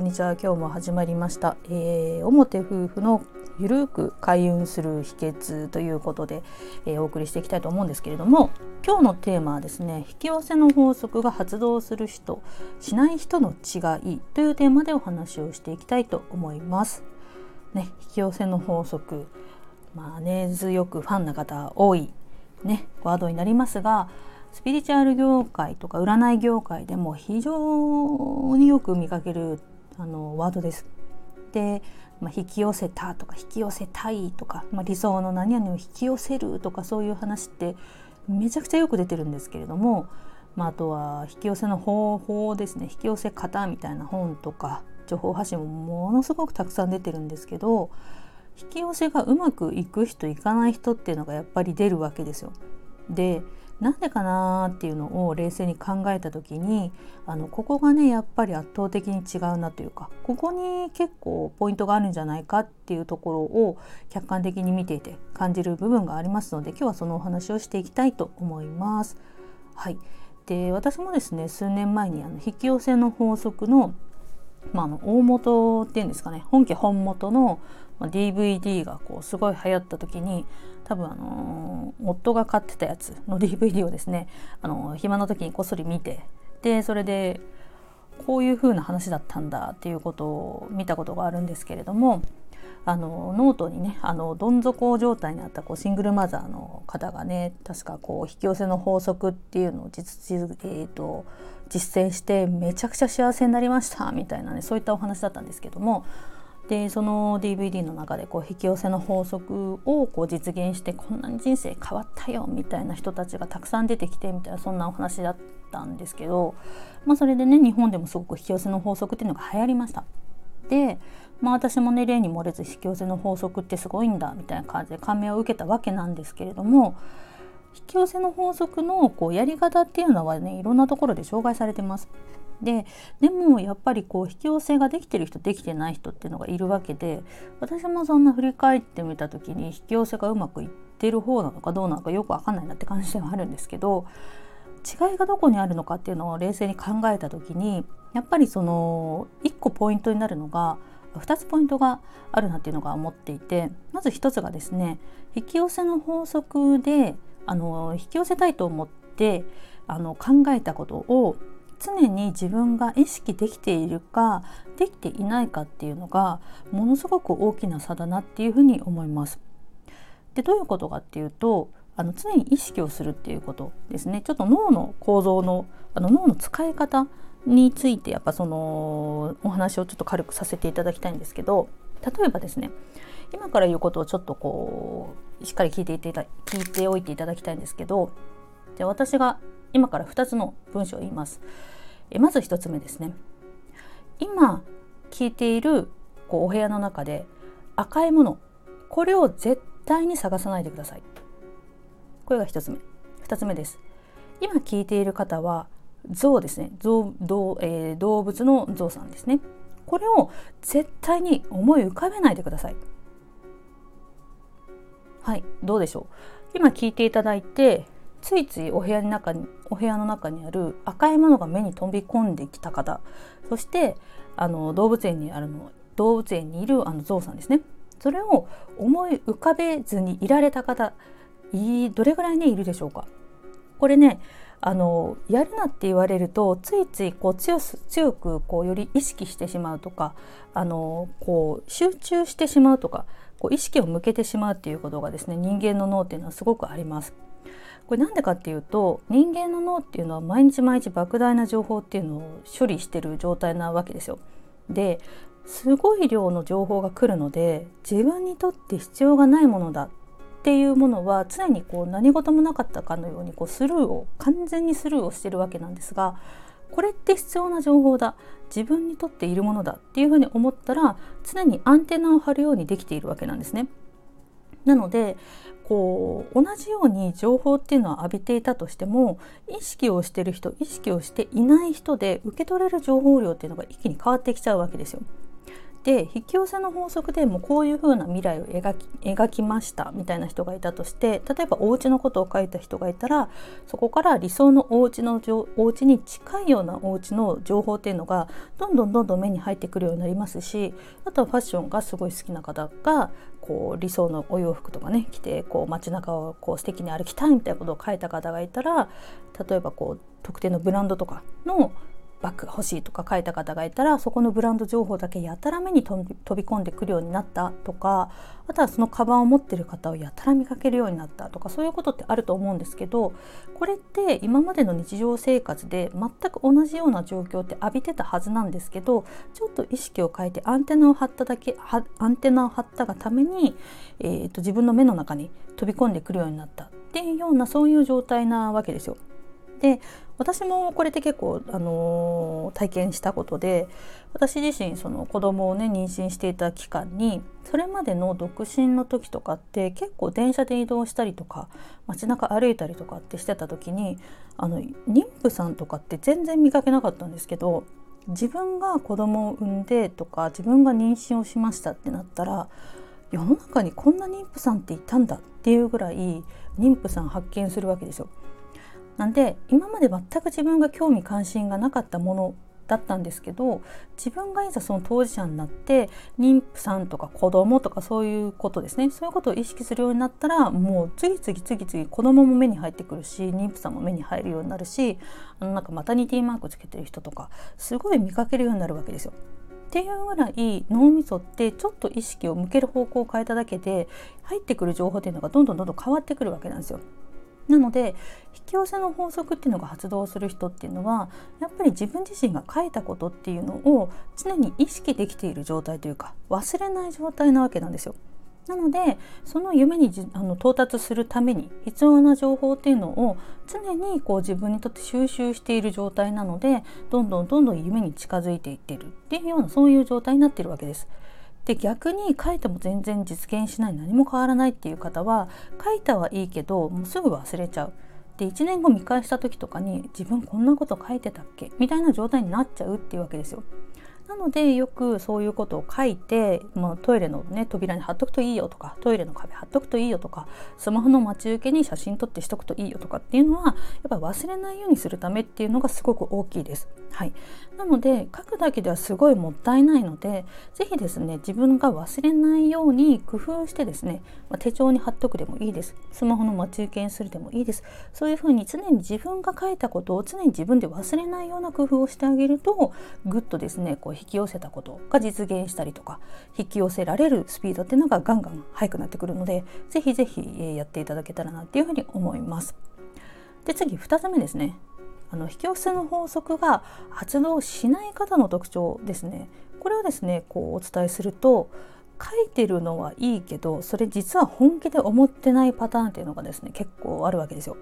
こんにちは。今日も始まりました、えー、表夫婦のゆるく開運する秘訣ということで、えー、お送りしていきたいと思うんですけれども今日のテーマはですね引き寄せの法則が発動する人しない人の違いというテーマでお話をしていきたいと思います。ね引き寄せの法則まあ根強くファンな方多いねワードになりますがスピリチュアル業界とか占い業界でも非常によく見かけるあのワードです。で、まあ、引き寄せたとか引き寄せたいとか、まあ、理想の何々を引き寄せるとかそういう話ってめちゃくちゃよく出てるんですけれども、まあ、あとは引き寄せの方法ですね引き寄せ方みたいな本とか情報発信もものすごくたくさん出てるんですけど引き寄せがうまくいく人いかない人っていうのがやっぱり出るわけですよ。でなんでかなっていうのを冷静に考えた時にあのここがねやっぱり圧倒的に違うなというかここに結構ポイントがあるんじゃないかっていうところを客観的に見ていて感じる部分がありますので今日はそのお話をしていきたいと思います。はい、で私もですね数年前にあの引き寄せの法則のまあ、あの大元っていうんですかね。本家本元の DVD がこうすごい流行った時に多分あの夫が買ってたやつの DVD をですねあの暇な時にこっそり見てでそれでこういう風な話だったんだっていうことを見たことがあるんですけれどもあのノートにねあのどん底状態にあったこうシングルマザーの方がね確かこう引き寄せの法則っていうのを実,、えーと実践してめちゃくちゃ幸せになりましたみたいなねそういったお話だったんですけどもでその DVD の中でこう引き寄せの法則をこう実現してこんなに人生変わったよみたいな人たちがたくさん出てきてみたいなそんなお話だったんですけど、まあ、それでね日本でもすごく引き寄せの法則っていうのが流行りました。で、まあ、私もね例に漏れず引き寄せの法則ってすごいんだみたいな感じで感銘を受けたわけなんですけれども引き寄せの法則のこうやり方っていうのはねいろんなところで紹介されてます。ででもやっぱりこう引き寄せができてる人できてない人っていうのがいるわけで私もそんな振り返ってみた時に引き寄せがうまくいってる方なのかどうなのかよく分かんないなって感じではあるんですけど違いがどこにあるのかっていうのを冷静に考えた時にやっぱりその1個ポイントになるのが2つポイントがあるなっていうのが思っていてまず1つがですね引き寄せの法則であの引き寄せたいと思ってあの考えたことを常に自分が意識できているかできていないかっていうのがものすごく大きな差だなっていうふうに思います。でどういうことかっていうとあの常に意識をするっていうことですねちょっと脳の構造のあの脳の使い方についてやっぱそのお話をちょっと軽くさせていただきたいんですけど例えばですね今から言うことをちょっとこうしっかり聞いていて聞いておいていただきたいんですけどじゃあ私が今から2つの文章を言います。えまず1つ目ですね。今聞いているこうお部屋の中で赤いものこれを絶対に探さないでください。これが1つ目。2つ目です。今聞いている方は象ですね。象動,、えー、動物の象さんですね。これを絶対に思い浮かべないでください。はいどうでしょう。今聞いていただいてついついお部屋の中にお部屋の中にある赤いものが目に飛び込んできた方そしてあの動物園にあるの動物園にいるあのゾウさんですね。それを思い浮かべずにいられた方いどれぐらいねいるでしょうか？これねあのやるなって言われるとついついこう強強くこうより意識してしまうとかあのこう集中してしまうとかこう意識を向けてしまうっていうことがですね人間の脳っていうのはすごくあります。これなんでかっていうと人間の脳っていうのは毎日毎日莫大な情報っていうのを処理してる状態なわけですよ。ですごい量の情報が来るので自分にとって必要がないものだっっていうものは常にこう何事もなかったかのようにこうスルーを完全にスルーをしてるわけなんですがこれって必要な情報だ自分にとっているものだっていうふうに思ったら常にアンテナを張るようにできているわけなんですね。なのでこう同じように情報っていうのは浴びていたとしても意識をしてる人意識をしていない人で受け取れる情報量っていうのが一気に変わってきちゃうわけですよ。で引き寄せの法則でもこういう風な未来を描き描きましたみたいな人がいたとして例えばお家のことを書いた人がいたらそこから理想のお家のお家に近いようなお家の情報っていうのがどんどんどんどん目に入ってくるようになりますしあとはファッションがすごい好きな方がこう理想のお洋服とかね着てこう街中をこう素敵に歩きたいみたいなことを書いた方がいたら例えばこう特定のブランドとかのバッグが欲しいとか書いた方がいたらそこのブランド情報だけやたら目に飛び込んでくるようになったとかあとはそのカバンを持ってる方をやたら見かけるようになったとかそういうことってあると思うんですけどこれって今までの日常生活で全く同じような状況って浴びてたはずなんですけどちょっと意識を変えてアンテナを張っただけアンテナを張ったがために、えーと自分の目の中に飛び込んでくるようになったっていうようなそういう状態なわけですよ。で私もこれって結構、あのー、体験したことで私自身その子供をね妊娠していた期間にそれまでの独身の時とかって結構電車で移動したりとか街中歩いたりとかってしてた時にあの妊婦さんとかって全然見かけなかったんですけど自分が子供を産んでとか自分が妊娠をしましたってなったら世の中にこんな妊婦さんっていたんだっていうぐらい妊婦さん発見するわけですよ。なんで今まで全く自分が興味関心がなかったものだったんですけど自分がいざその当事者になって妊婦さんとか子供とかそういうことですねそういうことを意識するようになったらもう次々次々子供も目に入ってくるし妊婦さんも目に入るようになるしあのなんかマタニティマークつけてる人とかすごい見かけるようになるわけですよ。っていうぐらい脳みそってちょっと意識を向ける方向を変えただけで入ってくる情報っていうのがどんどんどんどん変わってくるわけなんですよ。なので引き寄せの法則っていうのが発動する人っていうのはやっぱり自分自身が書いたことっていうのを常に意識できている状態というか忘れない状態なわけなんですよ。なのでその夢にあの到達するために必要な情報っていうのを常にこう自分にとって収集している状態なのでどんどんどんどん夢に近づいていってるっていうようなそういう状態になってるわけです。で逆に書いても全然実現しない何も変わらないっていう方は書いたはいいけどもうすぐ忘れちゃう。で1年後見返した時とかに自分こんなこと書いてたっけみたいな状態になっちゃうっていうわけですよ。なのでよくそういうことを書いて、まあ、トイレの、ね、扉に貼っとくといいよとかトイレの壁貼っとくといいよとかスマホの待ち受けに写真撮ってしとくといいよとかっていうのはやっぱ忘れないようにするためっていうのがすごく大きいです。はい、なので書くだけではすごいもったいないので是非ですね自分が忘れないように工夫してですね、まあ、手帳に貼っとくでもいいです。スマホの待ち受けにするでもいいです。そういうふうに常に自分が書いたことを常に自分で忘れないような工夫をしてあげるとぐっとですねこう引き寄せたことが実現したりとか引き寄せられるスピードっていうのがガンガン速くなってくるので是非是非やっていただけたらなっていうふうに思います。で次2つ目ですねあの引き寄せの法則が発動しない方の特徴ですねこれをですねこうお伝えすると書いてるのはいいけどそれ実は本気で思ってないパターンっていうのがですね結構あるわけですよ。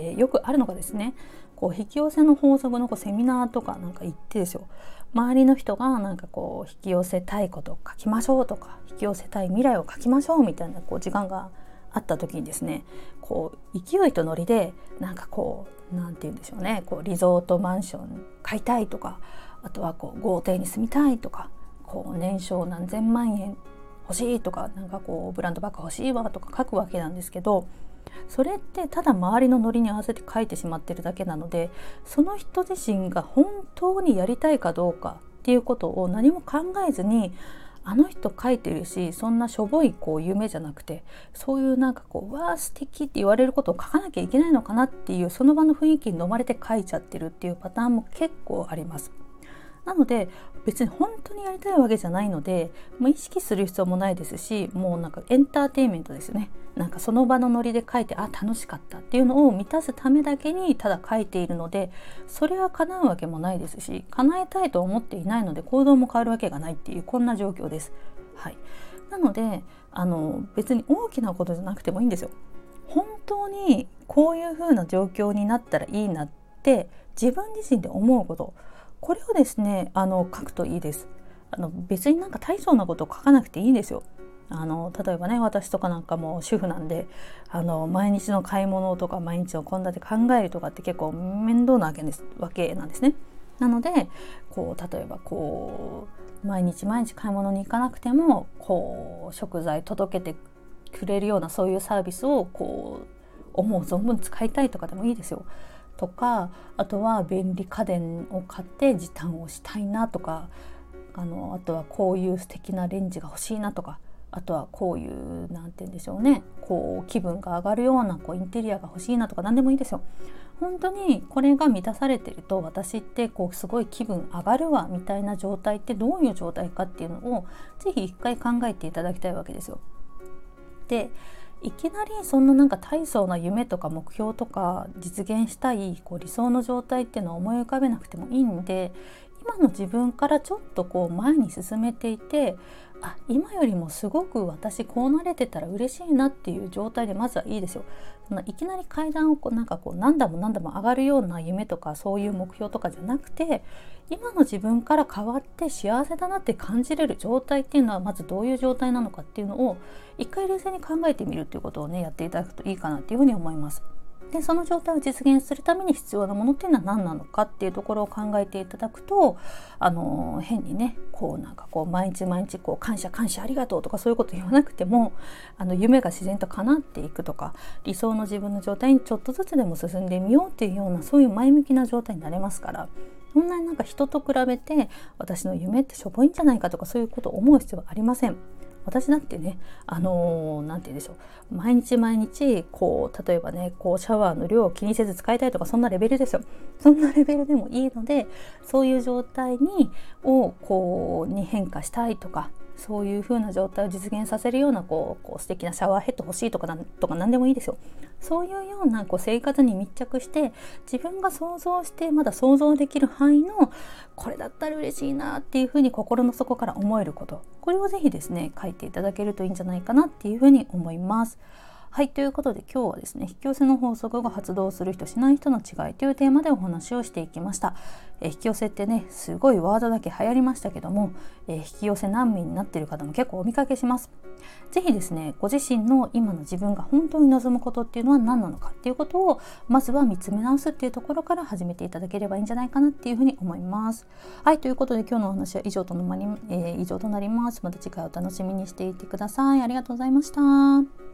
でよくあるのがですねこう引き寄せの法則のこうセミナーとかなんか行ってですよ。周りの人がなんかこう引き寄せたいことを書きましょうとか引き寄せたい未来を書きましょうみたいなこう時間があった時にですねこう勢いとノリでなんかこう何て言うんでしょうねこうリゾートマンション買いたいとかあとはこう豪邸に住みたいとかこう年商何千万円欲しいとかなんかこうブランドバッグ欲しいわとか書くわけなんですけどそれってただ周りのノリに合わせて書いてしまってるだけなのでその人自身が本当にやりたいかどうかっていうことを何も考えずにあの人書いてるしそんなしょぼいこう夢じゃなくてそういうなんかこう「わあ素敵って言われることを書かなきゃいけないのかなっていうその場の雰囲気に飲まれて書いちゃってるっていうパターンも結構あります。なので別に本当にやりたいわけじゃないのでもう意識する必要もないですしもうなんかエンターテインメントですよねなんかその場のノリで書いてあ楽しかったっていうのを満たすためだけにただ書いているのでそれは叶うわけもないですし叶えたいと思っていないので行動も変わるわけがないっていうこんな状況です。はい、なのであの別に大きなことじゃなくてもいいんですよ。本当にこういう風な状況になったらいいなって自分自身で思うことこれをですねあの書くといいです。あの別になんか大層なことを書かなくていいんですよ。あの例えばね私とかなんかも主婦なんであの毎日の買い物とか毎日の献立考えるとかって結構面倒なわけですわけなんですね。なのでこう例えばこう毎日毎日買い物に行かなくてもこう食材届けてくれるようなそういうサービスをこう思う存分使いたいとかでもいいですよ。とかあとは便利家電を買って時短をしたいなとかあのあとはこういう素敵なレンジが欲しいなとかあとはこういう何て言うんでしょうねこう気分が上がるようなこうインテリアが欲しいなとか何でもいいですよ。本当にこれが満たされてると私ってこうすごい気分上がるわみたいな状態ってどういう状態かっていうのを是非一回考えていただきたいわけですよ。でいきなりそんななんか大層な夢とか目標とか実現したいこう理想の状態っていうのは思い浮かべなくてもいいんで今の自分からちょっとこう前に進めていてあ今よりもすごく私こうなれてたら嬉しいなっていう状態でまずはいいですよ。そのいきなり階段をこうなんかこう何度も何度も上がるような夢とかそういう目標とかじゃなくて今の自分から変わって幸せだなって感じれる状態っていうのはまずどういう状態なのかっていうのを一回冷静に考えてみるっていうことをねやっていただくといいかなっていうふうに思います。でその状態を実現するために必要なものっていうのは何なのかっていうところを考えていただくとあの変にねこうなんかこう毎日毎日こう感謝感謝ありがとうとかそういうこと言わなくてもあの夢が自然と叶っていくとか理想の自分の状態にちょっとずつでも進んでみようっていうようなそういう前向きな状態になれますからそんなになんか人と比べて私の夢ってしょぼいんじゃないかとかそういうことを思う必要はありません。私だってねあの何、ー、て言うんでしょう。毎日毎日こう例えばねこうシャワーの量を気にせず使いたいとかそんなレベルですよ。そんなレベルでもいいのでそういう状態にをこうに変化したいとかそういう風な状態を実現させるようなこうこう素敵なシャワーヘッド欲しいとかなんとか何でもいいですよ。そういうようなこう生活に密着して自分が想像してまだ想像できる範囲のこれだったら嬉しいなっていう風に心の底から思えることこれをぜひですね書いていただけるといいんじゃないかなっていう風に思います。はいということで今日はですね引き寄せの法則が発動する人しない人の違いというテーマでお話をしていきました、え引き寄せってねすごいワードだけ流行りましたけども、え引き寄せ難民になっている方も結構お見かけします。是非ですねご自身の今の自分が本当に望むことっていうのは何なのかっていうことをまずは見つめ直すっていうところから始めていただければいいんじゃないかなっていうふうに思います。はいということで今日のお話は以上となり,、えー、以上となります。また次回お楽しみにしていてください。ありがとうございました。